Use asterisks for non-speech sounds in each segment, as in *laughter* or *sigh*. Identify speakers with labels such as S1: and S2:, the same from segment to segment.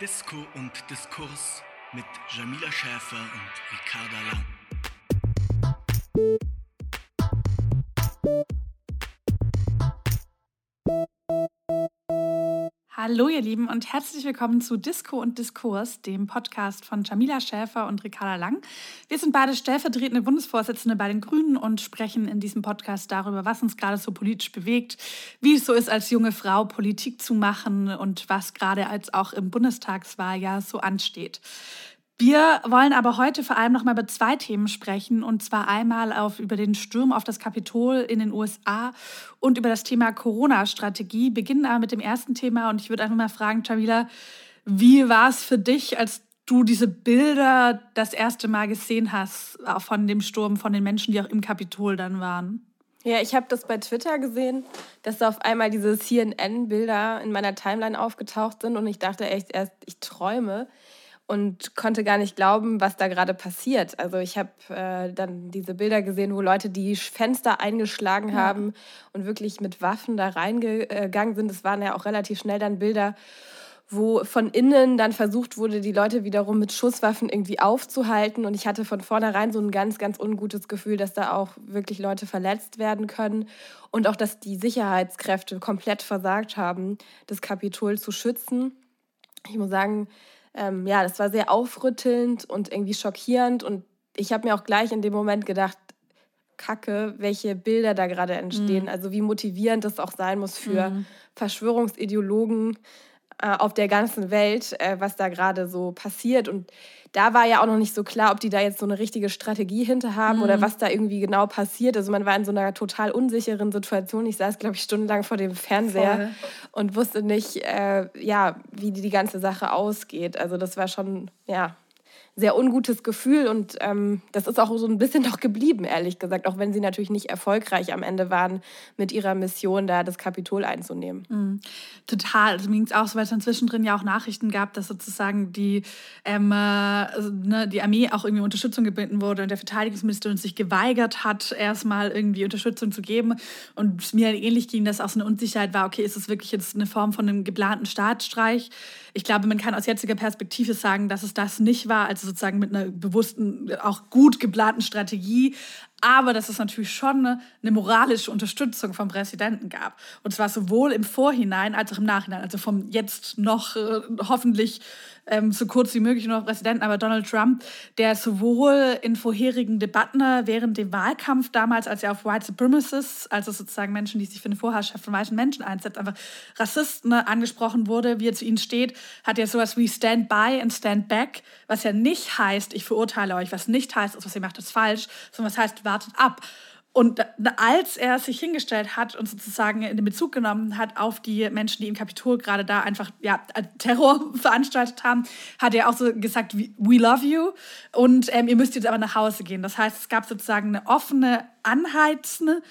S1: Disco und Diskurs mit Jamila Schäfer und Ricarda Lang.
S2: Hallo ihr Lieben und herzlich willkommen zu Disco und Diskurs, dem Podcast von Jamila Schäfer und Ricarda Lang. Wir sind beide stellvertretende Bundesvorsitzende bei den Grünen und sprechen in diesem Podcast darüber, was uns gerade so politisch bewegt, wie es so ist, als junge Frau Politik zu machen und was gerade als auch im Bundestagswahljahr so ansteht. Wir wollen aber heute vor allem noch mal über zwei Themen sprechen und zwar einmal auf, über den Sturm auf das Kapitol in den USA und über das Thema Corona-Strategie. Beginnen aber mit dem ersten Thema und ich würde einfach mal fragen, Jamila, wie war es für dich, als du diese Bilder das erste Mal gesehen hast von dem Sturm, von den Menschen, die auch im Kapitol dann waren?
S3: Ja, ich habe das bei Twitter gesehen, dass da auf einmal diese CNN-Bilder in meiner Timeline aufgetaucht sind und ich dachte echt erst, ich träume und konnte gar nicht glauben, was da gerade passiert. Also ich habe äh, dann diese Bilder gesehen, wo Leute die Fenster eingeschlagen ja. haben und wirklich mit Waffen da reingegangen sind. Es waren ja auch relativ schnell dann Bilder, wo von innen dann versucht wurde, die Leute wiederum mit Schusswaffen irgendwie aufzuhalten. Und ich hatte von vornherein so ein ganz, ganz ungutes Gefühl, dass da auch wirklich Leute verletzt werden können. Und auch, dass die Sicherheitskräfte komplett versagt haben, das Kapitol zu schützen. Ich muss sagen, ähm, ja, das war sehr aufrüttelnd und irgendwie schockierend. Und ich habe mir auch gleich in dem Moment gedacht, Kacke, welche Bilder da gerade entstehen. Mhm. Also wie motivierend das auch sein muss für mhm. Verschwörungsideologen äh, auf der ganzen Welt, äh, was da gerade so passiert. Und da war ja auch noch nicht so klar, ob die da jetzt so eine richtige Strategie hinter haben mhm. oder was da irgendwie genau passiert. Also man war in so einer total unsicheren Situation. Ich saß, glaube ich, stundenlang vor dem Fernseher Voll. und wusste nicht, äh, ja, wie die, die ganze Sache ausgeht. Also das war schon, ja, sehr ungutes Gefühl und ähm, das ist auch so ein bisschen *laughs* noch geblieben, ehrlich gesagt, auch wenn sie natürlich nicht erfolgreich am Ende waren mit ihrer Mission, da das Kapitol einzunehmen.
S2: Mhm. Total. Also mir ging es auch so, weil es dann zwischendrin ja auch Nachrichten gab, dass sozusagen die, ähm, äh, also, ne, die Armee auch irgendwie Unterstützung gebeten wurde und der Verteidigungsminister sich geweigert hat, erstmal irgendwie Unterstützung zu geben. Und mir ähnlich ging, dass auch so eine Unsicherheit war, okay, ist es wirklich jetzt eine Form von einem geplanten Staatsstreich? Ich glaube, man kann aus jetziger Perspektive sagen, dass es das nicht war, also sozusagen mit einer bewussten, auch gut geplanten Strategie. Aber dass es natürlich schon eine, eine, moralische Unterstützung vom Präsidenten gab. Und zwar sowohl im Vorhinein als auch im Nachhinein. Also vom jetzt noch äh, hoffentlich ähm, so kurz wie möglich noch Präsidenten, aber Donald Trump, der sowohl in vorherigen Debatten während dem Wahlkampf damals, als er auf White Supremacists, also sozusagen Menschen, die sich für eine Vorherrschaft von weißen Menschen einsetzt, einfach Rassisten ne, angesprochen wurde, wie er zu ihnen steht, hat er sowas wie Stand by and Stand back, was ja nicht heißt, ich verurteile euch, was nicht heißt, was ihr macht, ist falsch, sondern was heißt, wartet ab. Und als er sich hingestellt hat und sozusagen in Bezug genommen hat auf die Menschen, die im Kapitol gerade da einfach ja, Terror *laughs* veranstaltet haben, hat er auch so gesagt, we love you und ähm, ihr müsst jetzt aber nach Hause gehen. Das heißt, es gab sozusagen eine offene, anheizende,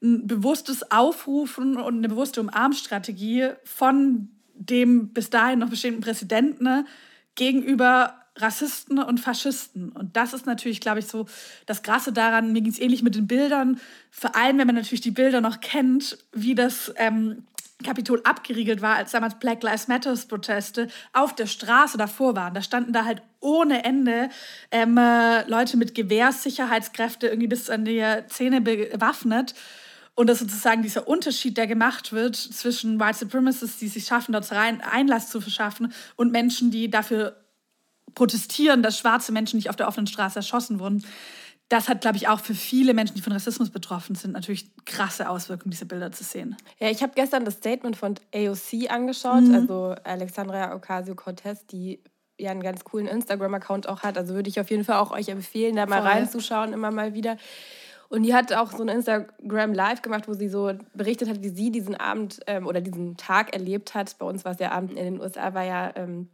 S2: ein bewusstes Aufrufen und eine bewusste Umarmstrategie von dem bis dahin noch bestehenden Präsidenten ne, gegenüber Rassisten und Faschisten. Und das ist natürlich, glaube ich, so das Krasse daran. Mir ging es ähnlich mit den Bildern. Vor allem, wenn man natürlich die Bilder noch kennt, wie das ähm, Kapitol abgeriegelt war, als damals Black Lives Matters Proteste auf der Straße davor waren. Da standen da halt ohne Ende ähm, äh, Leute mit Gewehrssicherheitskräfte irgendwie bis an die Zähne bewaffnet. Und das sozusagen dieser Unterschied, der gemacht wird zwischen White Supremacists, die sich schaffen, dort rein Einlass zu verschaffen, und Menschen, die dafür protestieren, dass schwarze Menschen nicht auf der offenen Straße erschossen wurden. Das hat, glaube ich, auch für viele Menschen, die von Rassismus betroffen sind, natürlich krasse Auswirkungen, diese Bilder zu sehen.
S3: Ja, ich habe gestern das Statement von AOC angeschaut, mhm. also Alexandria Ocasio-Cortez, die ja einen ganz coolen Instagram-Account auch hat. Also würde ich auf jeden Fall auch euch empfehlen, da mal Voll. reinzuschauen, immer mal wieder. Und die hat auch so ein Instagram Live gemacht, wo sie so berichtet hat, wie sie diesen Abend ähm, oder diesen Tag erlebt hat. Bei uns war es ja Abend in den USA, war ja ähm,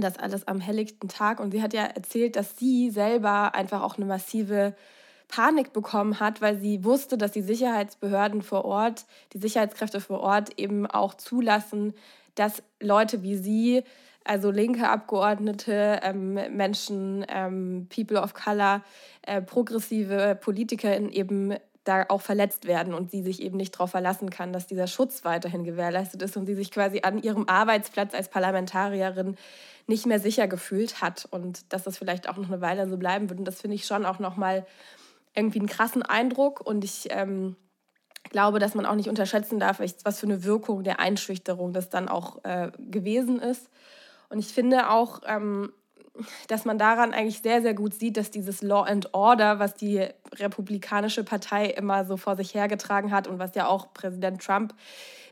S3: das alles am helllichten Tag. Und sie hat ja erzählt, dass sie selber einfach auch eine massive Panik bekommen hat, weil sie wusste, dass die Sicherheitsbehörden vor Ort, die Sicherheitskräfte vor Ort eben auch zulassen, dass Leute wie sie, also linke Abgeordnete, ähm, Menschen, ähm, People of Color, äh, progressive PolitikerInnen eben da auch verletzt werden und sie sich eben nicht darauf verlassen kann, dass dieser Schutz weiterhin gewährleistet ist und sie sich quasi an ihrem Arbeitsplatz als Parlamentarierin nicht mehr sicher gefühlt hat und dass das vielleicht auch noch eine Weile so bleiben wird. Und das finde ich schon auch nochmal irgendwie einen krassen Eindruck und ich ähm, glaube, dass man auch nicht unterschätzen darf, was für eine Wirkung der Einschüchterung das dann auch äh, gewesen ist. Und ich finde auch, ähm, dass man daran eigentlich sehr, sehr gut sieht, dass dieses Law and Order, was die Republikanische Partei immer so vor sich hergetragen hat und was ja auch Präsident Trump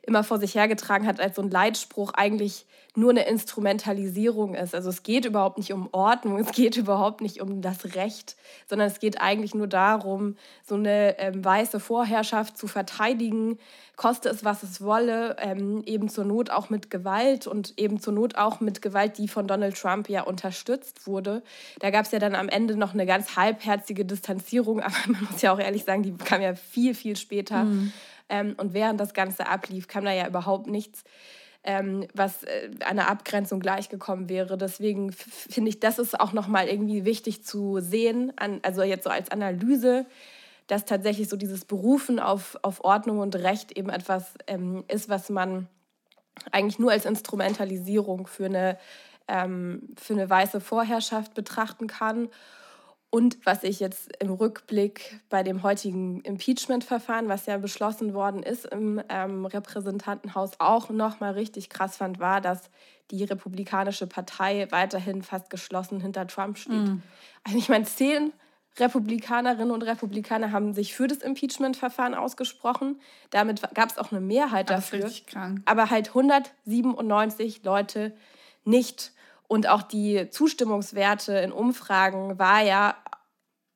S3: immer vor sich hergetragen hat als so ein Leitspruch, eigentlich nur eine Instrumentalisierung ist. Also es geht überhaupt nicht um Ordnung, es geht überhaupt nicht um das Recht, sondern es geht eigentlich nur darum, so eine ähm, weiße Vorherrschaft zu verteidigen, koste es, was es wolle, ähm, eben zur Not auch mit Gewalt und eben zur Not auch mit Gewalt, die von Donald Trump ja unterstützt wurde. Da gab es ja dann am Ende noch eine ganz halbherzige Distanzierung, *laughs* aber man muss ja auch ehrlich sagen, die kam ja viel, viel später. Mhm. Ähm, und während das Ganze ablief, kam da ja überhaupt nichts, ähm, was äh, einer Abgrenzung gleichgekommen wäre. Deswegen finde ich, das ist auch nochmal irgendwie wichtig zu sehen, an, also jetzt so als Analyse, dass tatsächlich so dieses Berufen auf, auf Ordnung und Recht eben etwas ähm, ist, was man eigentlich nur als Instrumentalisierung für eine, ähm, für eine weiße Vorherrschaft betrachten kann und was ich jetzt im Rückblick bei dem heutigen Impeachment-Verfahren, was ja beschlossen worden ist im ähm, Repräsentantenhaus, auch nochmal richtig krass fand, war, dass die Republikanische Partei weiterhin fast geschlossen hinter Trump steht. Mm. Also ich meine, zehn Republikanerinnen und Republikaner haben sich für das Impeachment-Verfahren ausgesprochen. Damit gab es auch eine Mehrheit dafür. Das ist richtig krank. Aber halt 197 Leute nicht. Und auch die Zustimmungswerte in Umfragen war ja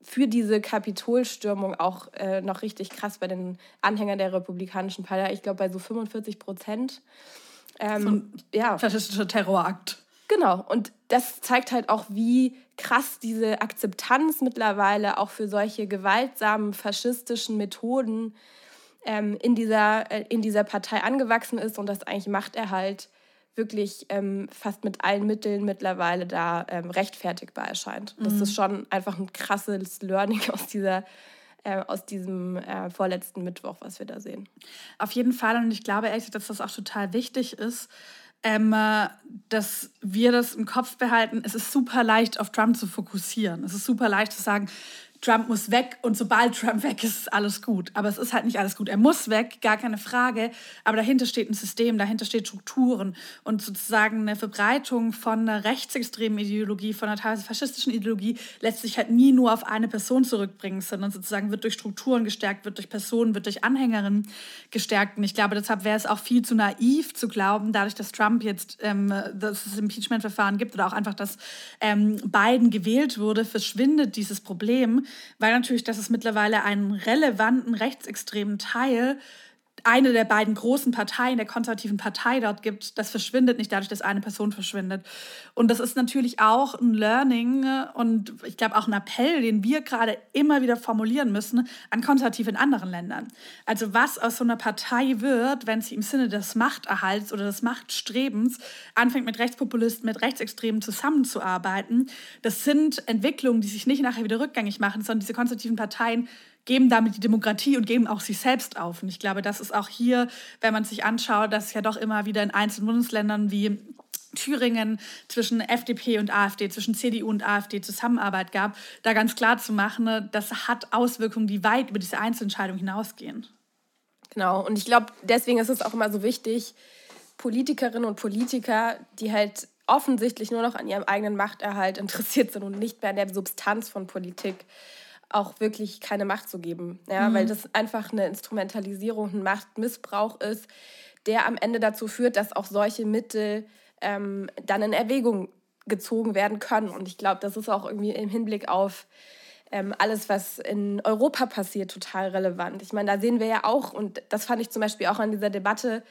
S3: für diese Kapitolstürmung auch äh, noch richtig krass bei den Anhängern der Republikanischen Partei. Ich glaube bei so 45 Prozent.
S2: Ähm, so ein ja. faschistischer Terrorakt.
S3: Genau. Und das zeigt halt auch, wie krass diese Akzeptanz mittlerweile auch für solche gewaltsamen faschistischen Methoden ähm, in, dieser, äh, in dieser Partei angewachsen ist und dass eigentlich Machterhalt wirklich ähm, fast mit allen Mitteln mittlerweile da ähm, rechtfertigbar erscheint. Das mhm. ist schon einfach ein krasses Learning aus dieser äh, aus diesem äh, vorletzten Mittwoch, was wir da sehen.
S2: Auf jeden Fall und ich glaube ehrlich, dass das auch total wichtig ist, ähm, äh, dass wir das im Kopf behalten. Es ist super leicht, auf Trump zu fokussieren. Es ist super leicht zu sagen, Trump muss weg und sobald Trump weg ist, ist alles gut. Aber es ist halt nicht alles gut. Er muss weg, gar keine Frage. Aber dahinter steht ein System, dahinter steht Strukturen und sozusagen eine Verbreitung von einer rechtsextremen Ideologie, von einer teilweise faschistischen Ideologie lässt sich halt nie nur auf eine Person zurückbringen, sondern sozusagen wird durch Strukturen gestärkt, wird durch Personen, wird durch Anhängerinnen gestärkt. Und ich glaube, deshalb wäre es auch viel zu naiv zu glauben, dadurch, dass Trump jetzt ähm, das Impeachment-Verfahren gibt oder auch einfach, dass ähm, Biden gewählt wurde, verschwindet dieses Problem weil natürlich, dass es mittlerweile einen relevanten rechtsextremen Teil eine der beiden großen Parteien, der konservativen Partei dort gibt, das verschwindet nicht dadurch, dass eine Person verschwindet. Und das ist natürlich auch ein Learning und ich glaube auch ein Appell, den wir gerade immer wieder formulieren müssen an Konservative in anderen Ländern. Also was aus so einer Partei wird, wenn sie im Sinne des Machterhalts oder des Machtstrebens anfängt, mit Rechtspopulisten, mit Rechtsextremen zusammenzuarbeiten, das sind Entwicklungen, die sich nicht nachher wieder rückgängig machen, sondern diese konservativen Parteien geben damit die Demokratie und geben auch sich selbst auf. Und ich glaube, das ist auch hier, wenn man sich anschaut, dass ja doch immer wieder in einzelnen Bundesländern wie Thüringen zwischen FDP und AfD, zwischen CDU und AfD Zusammenarbeit gab, da ganz klar zu machen, das hat Auswirkungen, die weit über diese Einzelentscheidung hinausgehen.
S3: Genau, und ich glaube, deswegen ist es auch immer so wichtig, Politikerinnen und Politiker, die halt offensichtlich nur noch an ihrem eigenen Machterhalt interessiert sind und nicht mehr an der Substanz von Politik, auch wirklich keine Macht zu geben. Ja, mhm. Weil das einfach eine Instrumentalisierung, ein Machtmissbrauch ist, der am Ende dazu führt, dass auch solche Mittel ähm, dann in Erwägung gezogen werden können. Und ich glaube, das ist auch irgendwie im Hinblick auf ähm, alles, was in Europa passiert, total relevant. Ich meine, da sehen wir ja auch, und das fand ich zum Beispiel auch an dieser Debatte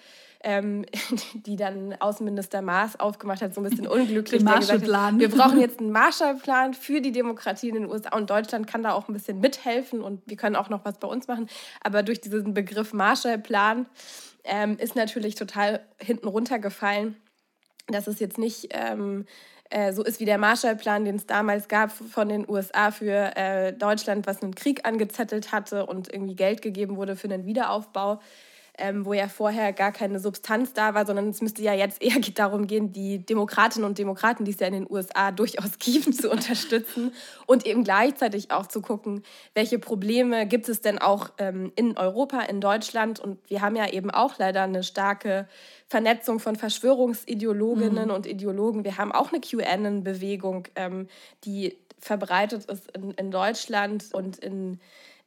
S3: ähm, *laughs* die dann Außenminister Maas aufgemacht hat, so ein bisschen *laughs* unglücklich. Marshallplan. wir brauchen *laughs* jetzt einen Marshallplan für die Demokratie in den USA und Deutschland kann da auch ein bisschen mithelfen und wir können auch noch was bei uns machen. Aber durch diesen Begriff Marshallplan ähm, ist natürlich total hinten runtergefallen dass es jetzt nicht ähm, äh, so ist wie der Marshallplan, den es damals gab von den USA für äh, Deutschland, was einen Krieg angezettelt hatte und irgendwie Geld gegeben wurde für den Wiederaufbau ähm, wo ja vorher gar keine Substanz da war, sondern es müsste ja jetzt *laughs* eher darum gehen, die Demokratinnen und Demokraten, die es ja in den USA durchaus *laughs* gibt, zu unterstützen und eben gleichzeitig auch zu gucken, welche Probleme gibt es denn auch ähm, in Europa, in Deutschland. Und wir haben ja eben auch leider eine starke Vernetzung von Verschwörungsideologinnen mhm. und Ideologen. Wir haben auch eine QAnon-Bewegung, ähm, die verbreitet ist in, in Deutschland und in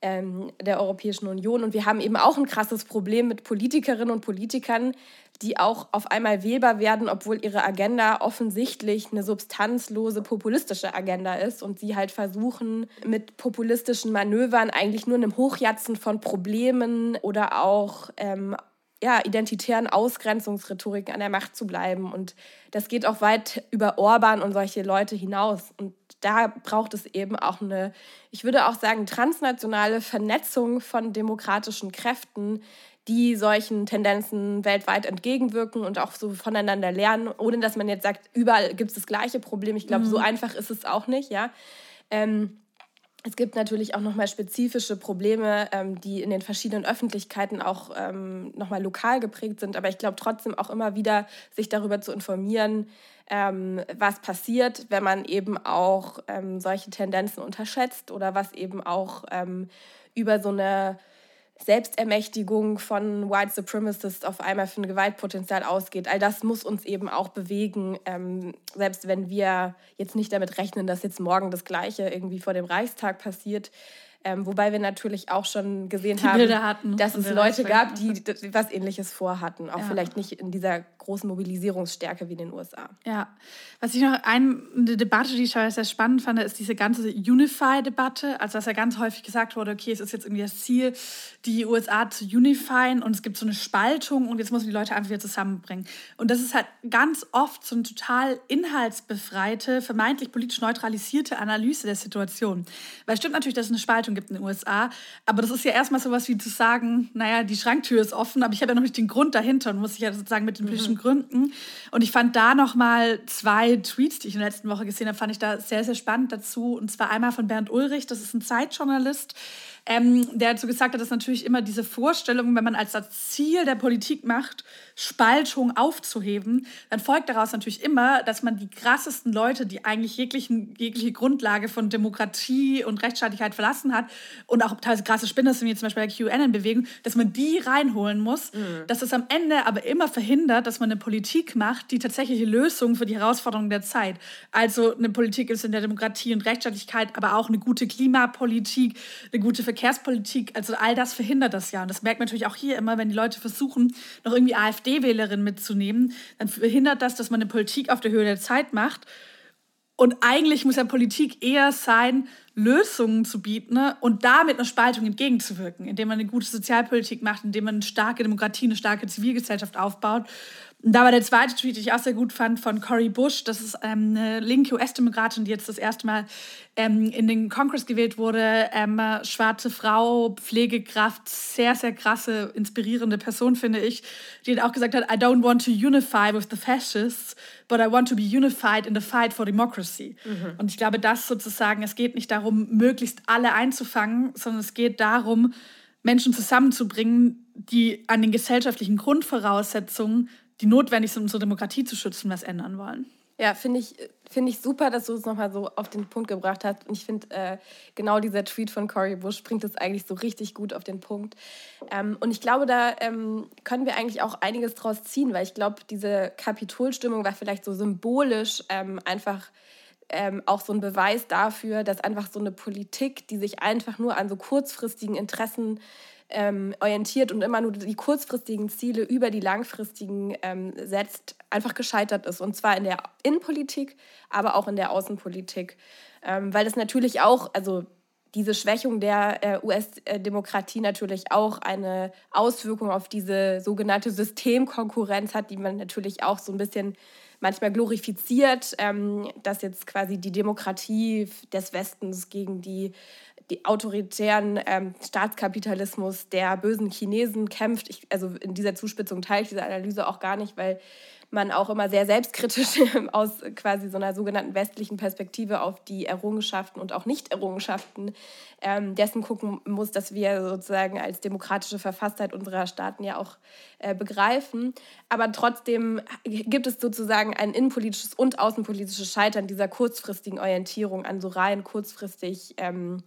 S3: ähm, der Europäischen Union. Und wir haben eben auch ein krasses Problem mit Politikerinnen und Politikern, die auch auf einmal wählbar werden, obwohl ihre Agenda offensichtlich eine substanzlose populistische Agenda ist und sie halt versuchen, mit populistischen Manövern eigentlich nur einem Hochjatzen von Problemen oder auch ähm, ja, identitären Ausgrenzungsrhetoriken an der Macht zu bleiben. Und das geht auch weit über Orban und solche Leute hinaus. Und da braucht es eben auch eine, ich würde auch sagen, transnationale Vernetzung von demokratischen Kräften, die solchen Tendenzen weltweit entgegenwirken und auch so voneinander lernen, ohne dass man jetzt sagt, überall gibt es das gleiche Problem. Ich glaube, mhm. so einfach ist es auch nicht, ja. Ähm, es gibt natürlich auch nochmal spezifische Probleme, ähm, die in den verschiedenen Öffentlichkeiten auch ähm, nochmal lokal geprägt sind. Aber ich glaube trotzdem auch immer wieder, sich darüber zu informieren, ähm, was passiert, wenn man eben auch ähm, solche Tendenzen unterschätzt oder was eben auch ähm, über so eine Selbstermächtigung von White Supremacists auf einmal für ein Gewaltpotenzial ausgeht. All das muss uns eben auch bewegen, ähm, selbst wenn wir jetzt nicht damit rechnen, dass jetzt morgen das Gleiche irgendwie vor dem Reichstag passiert. Ähm, wobei wir natürlich auch schon gesehen die haben, dass es Leute gab, die was Ähnliches vorhatten. Auch ja. vielleicht nicht in dieser großen Mobilisierungsstärke wie in den USA.
S2: Ja, was ich noch eine Debatte, die ich sehr spannend fand, ist diese ganze Unify-Debatte. Also, dass ja ganz häufig gesagt wurde, okay, es ist jetzt irgendwie das Ziel, die USA zu unifyen und es gibt so eine Spaltung und jetzt müssen die Leute einfach wieder zusammenbringen. Und das ist halt ganz oft so eine total inhaltsbefreite, vermeintlich politisch neutralisierte Analyse der Situation. Weil es stimmt natürlich, dass es eine Spaltung gibt in den USA, aber das ist ja erstmal so was wie zu sagen, naja, die Schranktür ist offen, aber ich habe ja noch nicht den Grund dahinter und muss ich ja sozusagen mit den politischen politischen Gründen. Und ich fand da noch mal zwei Tweets, die ich in der letzten Woche gesehen habe, fand ich da sehr, sehr spannend dazu. Und zwar einmal von Bernd Ulrich, das ist ein Zeitjournalist, ähm, der dazu gesagt hat, dass natürlich immer diese Vorstellung, wenn man als das Ziel der Politik macht, Spaltung aufzuheben, dann folgt daraus natürlich immer, dass man die krassesten Leute, die eigentlich jeglichen, jegliche Grundlage von Demokratie und Rechtsstaatlichkeit verlassen hat und auch teilweise krasse Spinner sind, wie zum Beispiel der QAnon-Bewegung, dass man die reinholen muss, mhm. dass das am Ende aber immer verhindert, dass man eine Politik macht, die tatsächliche Lösung für die Herausforderungen der Zeit, also eine Politik ist in der Demokratie und Rechtsstaatlichkeit, aber auch eine gute Klimapolitik, eine gute Verkehrspolitik, also all das verhindert das ja. Und das merkt man natürlich auch hier immer, wenn die Leute versuchen, noch irgendwie AfD-Wählerinnen mitzunehmen, dann verhindert das, dass man eine Politik auf der Höhe der Zeit macht. Und eigentlich muss ja Politik eher sein, Lösungen zu bieten ne? und damit einer Spaltung entgegenzuwirken, indem man eine gute Sozialpolitik macht, indem man eine starke Demokratie, eine starke Zivilgesellschaft aufbaut da war der zweite Tweet, den ich auch sehr gut fand, von Cory Bush. Das ist ähm, eine linke US-Demokratin, die jetzt das erste Mal ähm, in den Kongress gewählt wurde. Ähm, schwarze Frau, Pflegekraft, sehr, sehr krasse, inspirierende Person, finde ich. Die auch gesagt hat, I don't want to unify with the fascists, but I want to be unified in the fight for democracy. Mhm. Und ich glaube, das sozusagen, es geht nicht darum, möglichst alle einzufangen, sondern es geht darum, Menschen zusammenzubringen, die an den gesellschaftlichen Grundvoraussetzungen die notwendig sind, unsere Demokratie zu schützen, was ändern wollen.
S3: Ja, finde ich, find ich super, dass du es nochmal so auf den Punkt gebracht hast. Und ich finde, äh, genau dieser Tweet von Cory Bush bringt es eigentlich so richtig gut auf den Punkt. Ähm, und ich glaube, da ähm, können wir eigentlich auch einiges draus ziehen, weil ich glaube, diese Kapitolstimmung war vielleicht so symbolisch ähm, einfach ähm, auch so ein Beweis dafür, dass einfach so eine Politik, die sich einfach nur an so kurzfristigen Interessen ähm, orientiert und immer nur die kurzfristigen Ziele über die langfristigen ähm, setzt, einfach gescheitert ist. Und zwar in der Innenpolitik, aber auch in der Außenpolitik. Ähm, weil es natürlich auch, also diese Schwächung der äh, US-Demokratie natürlich auch eine Auswirkung auf diese sogenannte Systemkonkurrenz hat, die man natürlich auch so ein bisschen manchmal glorifiziert, ähm, dass jetzt quasi die Demokratie des Westens gegen die autoritären ähm, Staatskapitalismus der bösen Chinesen kämpft. Ich, also in dieser Zuspitzung teile ich diese Analyse auch gar nicht, weil man auch immer sehr selbstkritisch *laughs* aus quasi so einer sogenannten westlichen Perspektive auf die Errungenschaften und auch Nicht-Errungenschaften ähm, dessen gucken muss, dass wir sozusagen als demokratische Verfasstheit unserer Staaten ja auch äh, begreifen. Aber trotzdem gibt es sozusagen ein innenpolitisches und außenpolitisches Scheitern dieser kurzfristigen Orientierung an so rein kurzfristig ähm,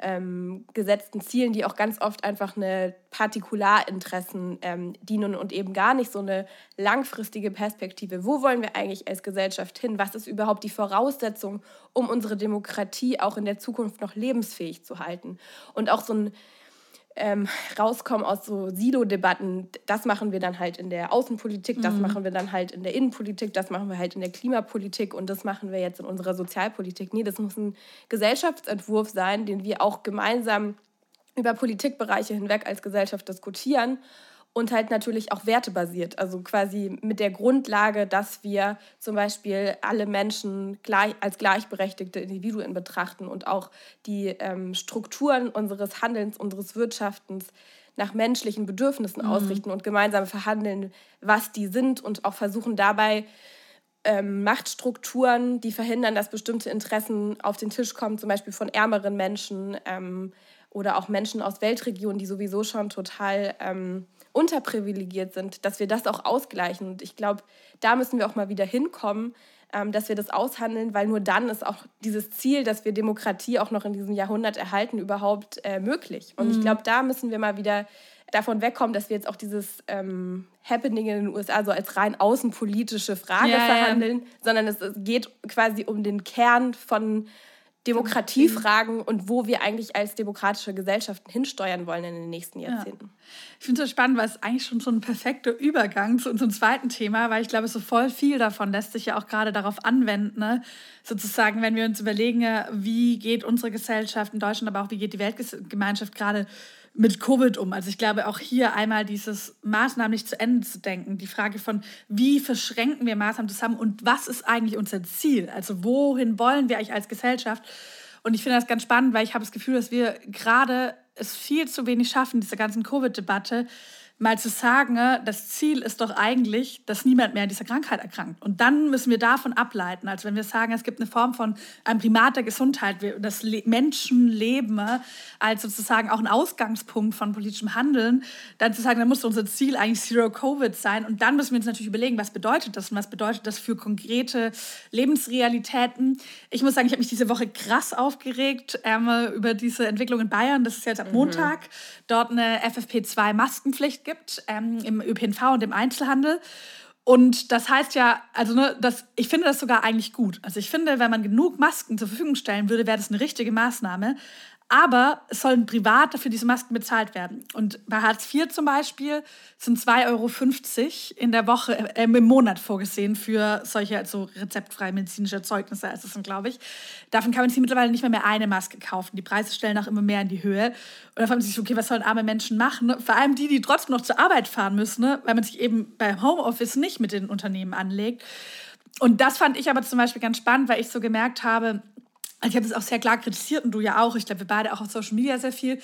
S3: ähm, gesetzten Zielen, die auch ganz oft einfach eine Partikularinteressen ähm, dienen und eben gar nicht so eine langfristige Perspektive. Wo wollen wir eigentlich als Gesellschaft hin? Was ist überhaupt die Voraussetzung, um unsere Demokratie auch in der Zukunft noch lebensfähig zu halten? Und auch so ein ähm, rauskommen aus so Silo-Debatten, das machen wir dann halt in der Außenpolitik, das mhm. machen wir dann halt in der Innenpolitik, das machen wir halt in der Klimapolitik und das machen wir jetzt in unserer Sozialpolitik. Nee, das muss ein Gesellschaftsentwurf sein, den wir auch gemeinsam über Politikbereiche hinweg als Gesellschaft diskutieren und halt natürlich auch wertebasiert. Also quasi mit der Grundlage, dass wir zum Beispiel alle Menschen gleich, als gleichberechtigte Individuen betrachten und auch die ähm, Strukturen unseres Handelns, unseres Wirtschaftens nach menschlichen Bedürfnissen mhm. ausrichten und gemeinsam verhandeln, was die sind und auch versuchen dabei, ähm, Machtstrukturen, die verhindern, dass bestimmte Interessen auf den Tisch kommen, zum Beispiel von ärmeren Menschen ähm, oder auch Menschen aus Weltregionen, die sowieso schon total ähm, unterprivilegiert sind, dass wir das auch ausgleichen. Und ich glaube, da müssen wir auch mal wieder hinkommen, ähm, dass wir das aushandeln, weil nur dann ist auch dieses Ziel, dass wir Demokratie auch noch in diesem Jahrhundert erhalten, überhaupt äh, möglich. Und mhm. ich glaube, da müssen wir mal wieder davon wegkommen, dass wir jetzt auch dieses ähm, Happening in den USA so als rein außenpolitische Frage ja, verhandeln, ja. sondern es, es geht quasi um den Kern von Demokratiefragen und wo wir eigentlich als demokratische Gesellschaften hinsteuern wollen in den nächsten Jahrzehnten. Ja.
S2: Ich finde es so spannend, weil es eigentlich schon so ein perfekter Übergang zu unserem zweiten Thema, weil ich glaube, so voll viel davon lässt sich ja auch gerade darauf anwenden. Ne? Sozusagen, wenn wir uns überlegen, wie geht unsere Gesellschaft in Deutschland, aber auch wie geht die Weltgemeinschaft gerade mit Covid um. Also ich glaube auch hier einmal dieses Maßnahmen nicht zu Ende zu denken. Die Frage von, wie verschränken wir Maßnahmen zusammen und was ist eigentlich unser Ziel? Also wohin wollen wir eigentlich als Gesellschaft? Und ich finde das ganz spannend, weil ich habe das Gefühl, dass wir gerade es viel zu wenig schaffen, diese ganzen Covid-Debatte, mal zu sagen, ne, das Ziel ist doch eigentlich, dass niemand mehr an dieser Krankheit erkrankt. Und dann müssen wir davon ableiten, als wenn wir sagen, es gibt eine Form von einem Primat der Gesundheit, das Menschenleben ne, als sozusagen auch ein Ausgangspunkt von politischem Handeln, dann zu sagen, dann muss unser Ziel eigentlich Zero Covid sein. Und dann müssen wir uns natürlich überlegen, was bedeutet das und was bedeutet das für konkrete Lebensrealitäten. Ich muss sagen, ich habe mich diese Woche krass aufgeregt ähm, über diese Entwicklung in Bayern. Das ist jetzt ab mhm. Montag. Dort eine FFP2-Maskenpflicht gibt ähm, im ÖPNV und im Einzelhandel. Und das heißt ja, also ne, das, ich finde das sogar eigentlich gut. Also ich finde, wenn man genug Masken zur Verfügung stellen würde, wäre das eine richtige Maßnahme. Aber es sollen privat dafür diese Masken bezahlt werden. Und bei Hartz IV zum Beispiel sind 2,50 Euro in der Woche, äh, im Monat vorgesehen für solche also rezeptfreie medizinische Erzeugnisse, ist es glaube ich. Davon kann man sich mittlerweile nicht mehr, mehr eine Maske kaufen. Die Preise stellen auch immer mehr in die Höhe. Und da fragt man sich, okay, was sollen arme Menschen machen? Vor allem die, die trotzdem noch zur Arbeit fahren müssen, ne? weil man sich eben beim Homeoffice nicht mit den Unternehmen anlegt. Und das fand ich aber zum Beispiel ganz spannend, weil ich so gemerkt habe, also ich habe es auch sehr klar kritisiert und du ja auch. Ich glaube, wir beide auch auf Social Media sehr viel.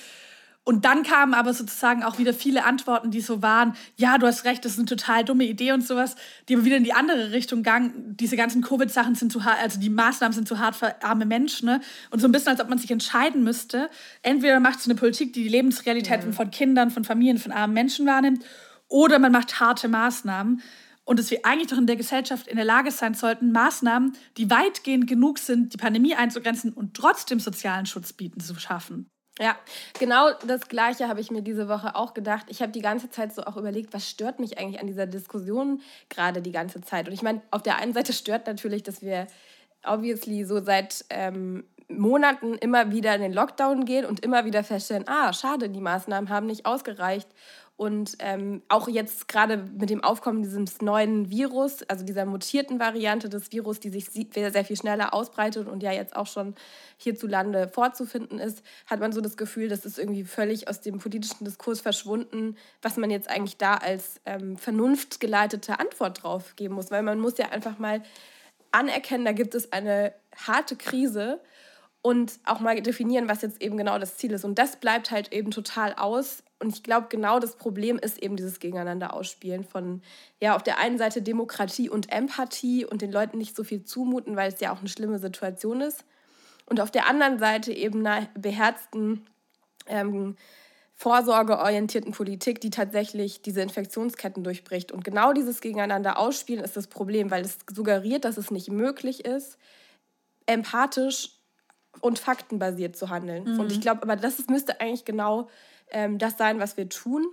S2: Und dann kamen aber sozusagen auch wieder viele Antworten, die so waren, ja, du hast recht, das ist eine total dumme Idee und sowas, die aber wieder in die andere Richtung gingen. Diese ganzen Covid-Sachen sind zu hart, also die Maßnahmen sind zu hart für arme Menschen. Ne? Und so ein bisschen, als ob man sich entscheiden müsste, entweder macht es eine Politik, die die Lebensrealitäten mhm. von Kindern, von Familien, von armen Menschen wahrnimmt, oder man macht harte Maßnahmen und dass wir eigentlich doch in der Gesellschaft in der Lage sein sollten, Maßnahmen, die weitgehend genug sind, die Pandemie einzugrenzen und trotzdem sozialen Schutz bieten, zu schaffen.
S3: Ja, genau das Gleiche habe ich mir diese Woche auch gedacht. Ich habe die ganze Zeit so auch überlegt, was stört mich eigentlich an dieser Diskussion gerade die ganze Zeit. Und ich meine, auf der einen Seite stört natürlich, dass wir obviously so seit ähm, Monaten immer wieder in den Lockdown gehen und immer wieder feststellen, ah, schade, die Maßnahmen haben nicht ausgereicht. Und ähm, auch jetzt gerade mit dem Aufkommen dieses neuen Virus, also dieser mutierten Variante des Virus, die sich sehr, sehr viel schneller ausbreitet und ja jetzt auch schon hierzulande vorzufinden ist, hat man so das Gefühl, das ist irgendwie völlig aus dem politischen Diskurs verschwunden, was man jetzt eigentlich da als ähm, vernunftgeleitete Antwort drauf geben muss. Weil man muss ja einfach mal anerkennen, da gibt es eine harte Krise und auch mal definieren, was jetzt eben genau das Ziel ist. Und das bleibt halt eben total aus Und ich glaube, genau das Problem ist eben dieses Gegeneinander ausspielen von, ja, auf der einen Seite Demokratie und Empathie und den Leuten nicht so viel zumuten, weil es ja auch eine schlimme Situation ist. Und auf der anderen Seite eben einer beherzten, ähm, vorsorgeorientierten Politik, die tatsächlich diese Infektionsketten durchbricht. Und genau dieses Gegeneinander ausspielen ist das Problem, weil es suggeriert, dass es nicht möglich ist, empathisch und faktenbasiert zu handeln. Mhm. Und ich glaube, aber das ist, müsste eigentlich genau ähm, das sein, was wir tun.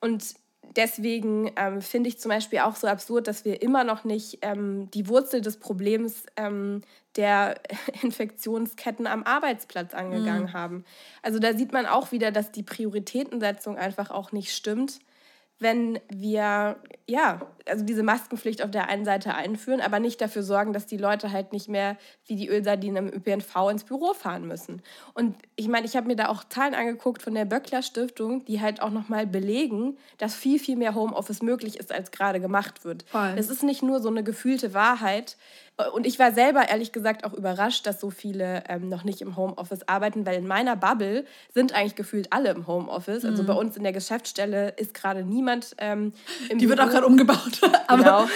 S3: Und deswegen ähm, finde ich zum Beispiel auch so absurd, dass wir immer noch nicht ähm, die Wurzel des Problems ähm, der *laughs* Infektionsketten am Arbeitsplatz angegangen mhm. haben. Also da sieht man auch wieder, dass die Prioritätensetzung einfach auch nicht stimmt wenn wir, ja, also diese Maskenpflicht auf der einen Seite einführen, aber nicht dafür sorgen, dass die Leute halt nicht mehr wie die Ölsardinen im ÖPNV ins Büro fahren müssen. Und ich meine, ich habe mir da auch Zahlen angeguckt von der Böckler Stiftung, die halt auch nochmal belegen, dass viel, viel mehr Homeoffice möglich ist, als gerade gemacht wird. Es ist nicht nur so eine gefühlte Wahrheit, und ich war selber ehrlich gesagt auch überrascht, dass so viele ähm, noch nicht im Homeoffice arbeiten, weil in meiner Bubble sind eigentlich gefühlt alle im Homeoffice. Also mhm. bei uns in der Geschäftsstelle ist gerade niemand ähm,
S2: im Die Büro. wird auch gerade umgebaut. *laughs*
S3: genau,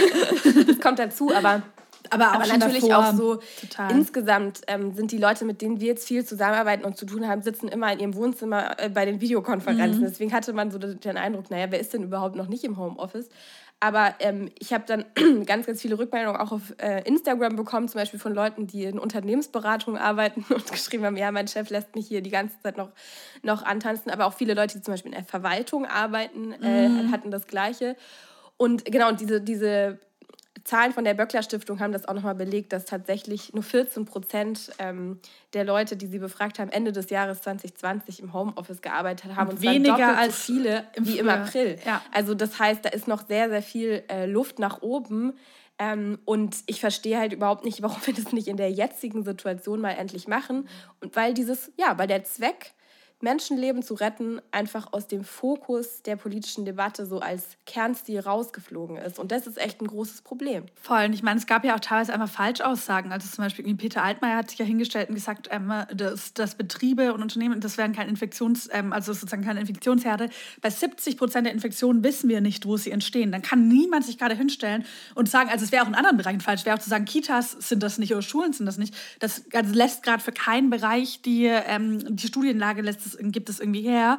S3: das kommt dazu, aber aber, aber natürlich davor. auch so Total. insgesamt ähm, sind die Leute, mit denen wir jetzt viel zusammenarbeiten und zu tun haben, sitzen immer in ihrem Wohnzimmer äh, bei den Videokonferenzen. Mhm. Deswegen hatte man so den Eindruck, naja, wer ist denn überhaupt noch nicht im Homeoffice? Aber ähm, ich habe dann *clears throat* ganz, ganz viele Rückmeldungen auch auf äh, Instagram bekommen, zum Beispiel von Leuten, die in Unternehmensberatung arbeiten *laughs* und geschrieben haben, ja, mein Chef lässt mich hier die ganze Zeit noch, noch antanzen. Aber auch viele Leute, die zum Beispiel in der Verwaltung arbeiten, äh, mhm. hatten das Gleiche. Und genau, und diese, diese Zahlen von der Böckler Stiftung haben das auch nochmal belegt, dass tatsächlich nur 14 Prozent ähm, der Leute, die sie befragt haben, Ende des Jahres 2020 im Homeoffice gearbeitet haben. Und, und weniger als so viele im wie im April. Ja. Also das heißt, da ist noch sehr, sehr viel äh, Luft nach oben. Ähm, und ich verstehe halt überhaupt nicht, *laughs* warum wir das nicht in der jetzigen Situation mal endlich machen. Und weil dieses, ja, weil der Zweck Menschenleben zu retten, einfach aus dem Fokus der politischen Debatte so als Kernstil rausgeflogen ist. Und das ist echt ein großes Problem.
S2: Voll. Und ich meine, es gab ja auch teilweise einfach Falschaussagen. Also zum Beispiel Peter Altmaier hat sich ja hingestellt und gesagt, ähm, dass, dass, Betriebe und Unternehmen, das wären keine Infektions, ähm, also sozusagen keine Infektionsherde. Bei 70 Prozent der Infektionen wissen wir nicht, wo sie entstehen. Dann kann niemand sich gerade hinstellen und sagen, also es wäre auch in anderen Bereichen falsch, wäre auch zu sagen, Kitas sind das nicht oder Schulen sind das nicht. Das also lässt gerade für keinen Bereich die, ähm, die Studienlage lässt es, gibt es irgendwie her.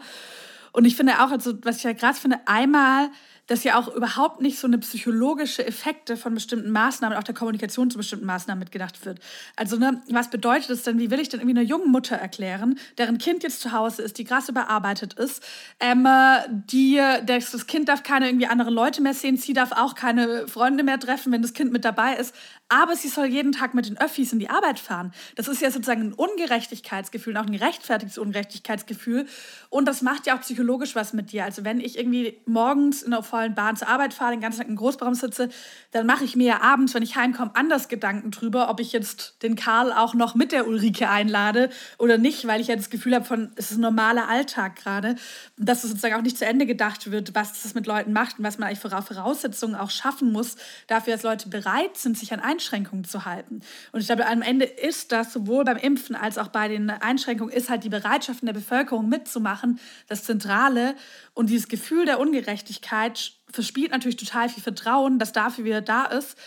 S2: Und ich finde auch, also, was ich ja gerade finde, einmal dass ja auch überhaupt nicht so eine psychologische Effekte von bestimmten Maßnahmen, auch der Kommunikation zu bestimmten Maßnahmen mitgedacht wird. Also, ne, was bedeutet es denn, wie will ich denn irgendwie einer jungen Mutter erklären, deren Kind jetzt zu Hause ist, die krass überarbeitet ist, ähm, die, das, das Kind darf keine irgendwie anderen Leute mehr sehen, sie darf auch keine Freunde mehr treffen, wenn das Kind mit dabei ist, aber sie soll jeden Tag mit den Öffis in die Arbeit fahren. Das ist ja sozusagen ein Ungerechtigkeitsgefühl, auch ein gerechtfertigtes Ungerechtigkeitsgefühl. Und das macht ja auch psychologisch was mit dir. Also wenn ich irgendwie morgens in der vollen Bahn zur Arbeit fahre, den ganzen Tag im Großraum sitze, dann mache ich mir ja abends, wenn ich heimkomme, anders Gedanken drüber, ob ich jetzt den Karl auch noch mit der Ulrike einlade oder nicht, weil ich ja das Gefühl habe von, es ist ein normaler Alltag gerade. Dass es sozusagen auch nicht zu Ende gedacht wird, was das mit Leuten macht und was man eigentlich für Voraussetzungen auch schaffen muss, dafür, dass Leute bereit sind, sich an Einschränkungen zu halten. Und ich glaube, am Ende ist das sowohl beim Impfen als auch bei den Einschränkungen, ist halt die Bereitschaft in der Bevölkerung mitzumachen, das Zentrale. Und dieses Gefühl der Ungerechtigkeit verspielt natürlich total viel Vertrauen, dass dafür wieder da ist.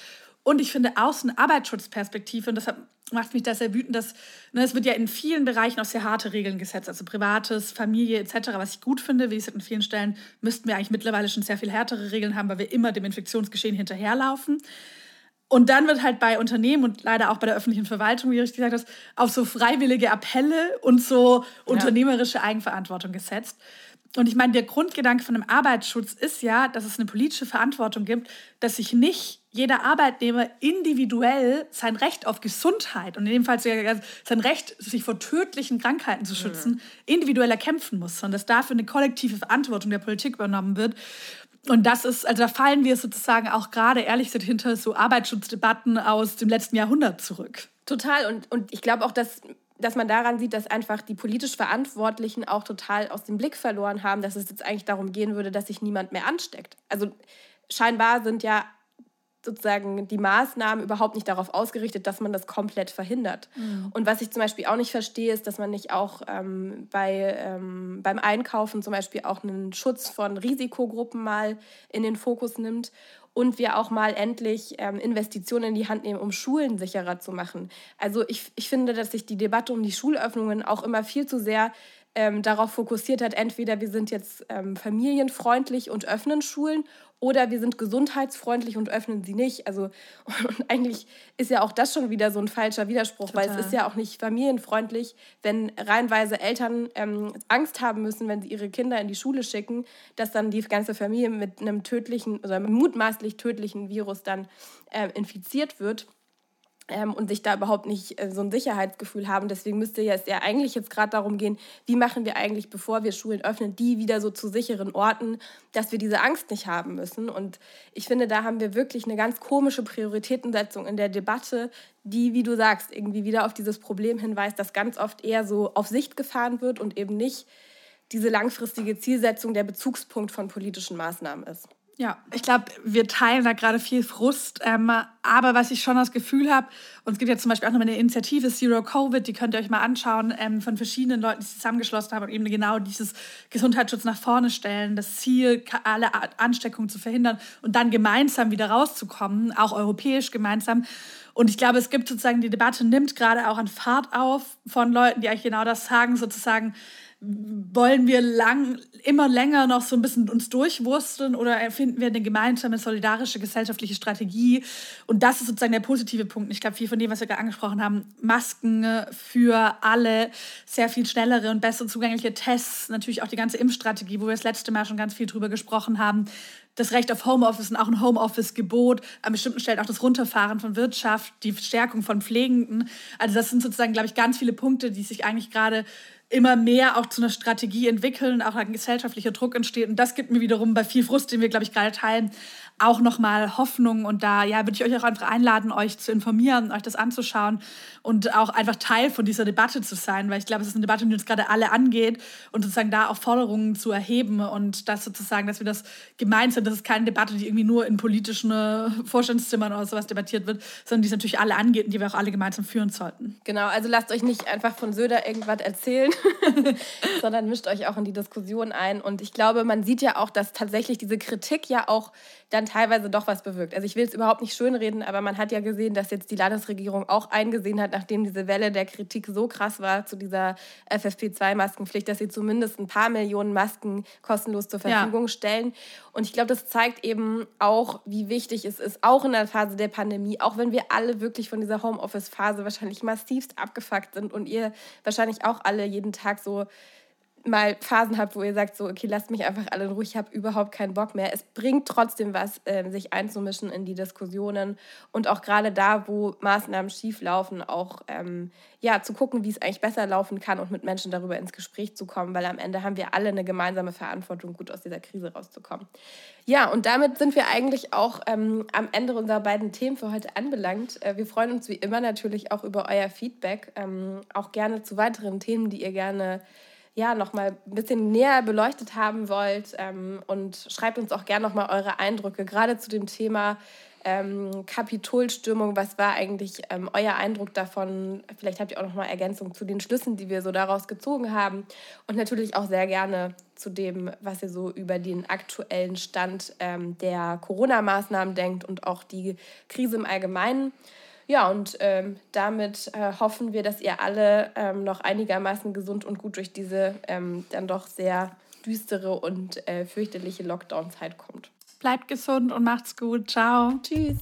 S2: Und ich finde aus einer Arbeitsschutzperspektive, und deshalb macht mich das sehr wütend, dass ne, es wird ja in vielen Bereichen auch sehr harte Regeln gesetzt, also Privates, Familie etc., was ich gut finde. Wie gesagt, an vielen Stellen müssten wir eigentlich mittlerweile schon sehr viel härtere Regeln haben, weil wir immer dem Infektionsgeschehen hinterherlaufen. Und dann wird halt bei Unternehmen und leider auch bei der öffentlichen Verwaltung, wie du richtig gesagt hast, auf so freiwillige Appelle und so unternehmerische Eigenverantwortung gesetzt. Und ich meine, der Grundgedanke von einem Arbeitsschutz ist ja, dass es eine politische Verantwortung gibt, dass sich nicht jeder Arbeitnehmer individuell sein Recht auf Gesundheit und in dem Fall sein Recht, sich vor tödlichen Krankheiten zu schützen, individuell erkämpfen muss, sondern dass dafür eine kollektive Verantwortung der Politik übernommen wird. Und das ist, also da fallen wir sozusagen auch gerade ehrlich gesagt hinter so Arbeitsschutzdebatten aus dem letzten Jahrhundert zurück.
S3: Total. Und, und ich glaube auch, dass dass man daran sieht, dass einfach die politisch Verantwortlichen auch total aus dem Blick verloren haben, dass es jetzt eigentlich darum gehen würde, dass sich niemand mehr ansteckt. Also scheinbar sind ja sozusagen die Maßnahmen überhaupt nicht darauf ausgerichtet, dass man das komplett verhindert. Mhm. Und was ich zum Beispiel auch nicht verstehe, ist, dass man nicht auch ähm, bei, ähm, beim Einkaufen zum Beispiel auch einen Schutz von Risikogruppen mal in den Fokus nimmt und wir auch mal endlich ähm, Investitionen in die Hand nehmen, um Schulen sicherer zu machen. Also ich, ich finde, dass sich die Debatte um die Schulöffnungen auch immer viel zu sehr ähm, darauf fokussiert hat, entweder wir sind jetzt ähm, familienfreundlich und öffnen Schulen oder wir sind gesundheitsfreundlich und öffnen sie nicht. Also *laughs* und eigentlich ist ja auch das schon wieder so ein falscher Widerspruch, Total. weil es ist ja auch nicht familienfreundlich, wenn reihenweise Eltern ähm, Angst haben müssen, wenn sie ihre Kinder in die Schule schicken, dass dann die ganze Familie mit einem tödlichen oder mutmaßlich tödlichen Virus dann äh, infiziert wird ähm, und sich da überhaupt nicht äh, so ein Sicherheitsgefühl haben. Deswegen müsste es ja eigentlich jetzt gerade darum gehen, wie machen wir eigentlich, bevor wir Schulen öffnen, die wieder so zu sicheren Orten, dass wir diese Angst nicht haben müssen. Und ich finde, da haben wir wirklich eine ganz komische Prioritätensetzung in der Debatte, die, wie du sagst, irgendwie wieder auf dieses Problem hinweist, dass ganz oft eher so auf Sicht gefahren wird und eben nicht diese langfristige Zielsetzung der Bezugspunkt von politischen Maßnahmen ist.
S2: Ja, ich glaube, wir teilen da gerade viel Frust. Ähm, aber was ich schon das Gefühl habe, und es gibt ja zum Beispiel auch noch eine Initiative Zero Covid, die könnt ihr euch mal anschauen, ähm, von verschiedenen Leuten, die sich zusammengeschlossen haben und eben genau dieses Gesundheitsschutz nach vorne stellen, das Ziel, alle Ansteckungen zu verhindern und dann gemeinsam wieder rauszukommen, auch europäisch gemeinsam. Und ich glaube, es gibt sozusagen, die Debatte nimmt gerade auch an Fahrt auf von Leuten, die eigentlich genau das sagen, sozusagen, wollen wir lang, immer länger noch so ein bisschen uns durchwursteln oder erfinden wir eine gemeinsame, solidarische gesellschaftliche Strategie? Und das ist sozusagen der positive Punkt. Ich glaube, viel von dem, was wir gerade angesprochen haben, Masken für alle, sehr viel schnellere und bessere zugängliche Tests, natürlich auch die ganze Impfstrategie, wo wir das letzte Mal schon ganz viel drüber gesprochen haben. Das Recht auf Homeoffice und auch ein Homeoffice-Gebot, an bestimmten Stellen auch das Runterfahren von Wirtschaft, die Stärkung von Pflegenden. Also das sind sozusagen, glaube ich, ganz viele Punkte, die sich eigentlich gerade immer mehr auch zu einer Strategie entwickeln, auch ein gesellschaftlicher Druck entsteht. Und das gibt mir wiederum bei viel Frust, den wir, glaube ich, gerade teilen, auch nochmal Hoffnung. Und da ja, würde ich euch auch einfach einladen, euch zu informieren, euch das anzuschauen und auch einfach Teil von dieser Debatte zu sein, weil ich glaube, es ist eine Debatte, die uns gerade alle angeht und sozusagen da auch Forderungen zu erheben und das sozusagen, dass wir das gemeinsam, das ist keine Debatte, die irgendwie nur in politischen äh, Vorstandszimmern oder sowas debattiert wird, sondern die es natürlich alle angeht und die wir auch alle gemeinsam führen sollten.
S3: Genau, also lasst euch nicht einfach von Söder irgendwas erzählen, *laughs* sondern mischt euch auch in die Diskussion ein. Und ich glaube, man sieht ja auch, dass tatsächlich diese Kritik ja auch dann teilweise doch was bewirkt. Also ich will es überhaupt nicht schönreden, aber man hat ja gesehen, dass jetzt die Landesregierung auch eingesehen hat, nachdem diese Welle der Kritik so krass war zu dieser FFP2-Maskenpflicht, dass sie zumindest ein paar Millionen Masken kostenlos zur Verfügung ja. stellen. Und ich glaube, das zeigt eben auch, wie wichtig es ist, auch in der Phase der Pandemie, auch wenn wir alle wirklich von dieser Homeoffice-Phase wahrscheinlich massivst abgefuckt sind und ihr wahrscheinlich auch alle jeden Tag so mal Phasen habt, wo ihr sagt, so, okay, lasst mich einfach alle in Ruhe, ich habe überhaupt keinen Bock mehr. Es bringt trotzdem was, äh, sich einzumischen in die Diskussionen und auch gerade da, wo Maßnahmen schief laufen, auch ähm, ja, zu gucken, wie es eigentlich besser laufen kann und mit Menschen darüber ins Gespräch zu kommen, weil am Ende haben wir alle eine gemeinsame Verantwortung, gut aus dieser Krise rauszukommen. Ja, und damit sind wir eigentlich auch ähm, am Ende unserer beiden Themen für heute anbelangt. Äh, wir freuen uns wie immer natürlich auch über euer Feedback, ähm, auch gerne zu weiteren Themen, die ihr gerne ja, noch mal ein bisschen näher beleuchtet haben wollt. Ähm, und schreibt uns auch gerne noch mal eure Eindrücke, gerade zu dem Thema ähm, Kapitolstürmung. Was war eigentlich ähm, euer Eindruck davon? Vielleicht habt ihr auch noch mal Ergänzungen zu den Schlüssen, die wir so daraus gezogen haben. Und natürlich auch sehr gerne zu dem, was ihr so über den aktuellen Stand ähm, der Corona-Maßnahmen denkt und auch die Krise im Allgemeinen. Ja, und ähm, damit äh, hoffen wir, dass ihr alle ähm, noch einigermaßen gesund und gut durch diese ähm, dann doch sehr düstere und äh, fürchterliche Lockdown-Zeit kommt.
S2: Bleibt gesund und macht's gut. Ciao.
S3: Tschüss.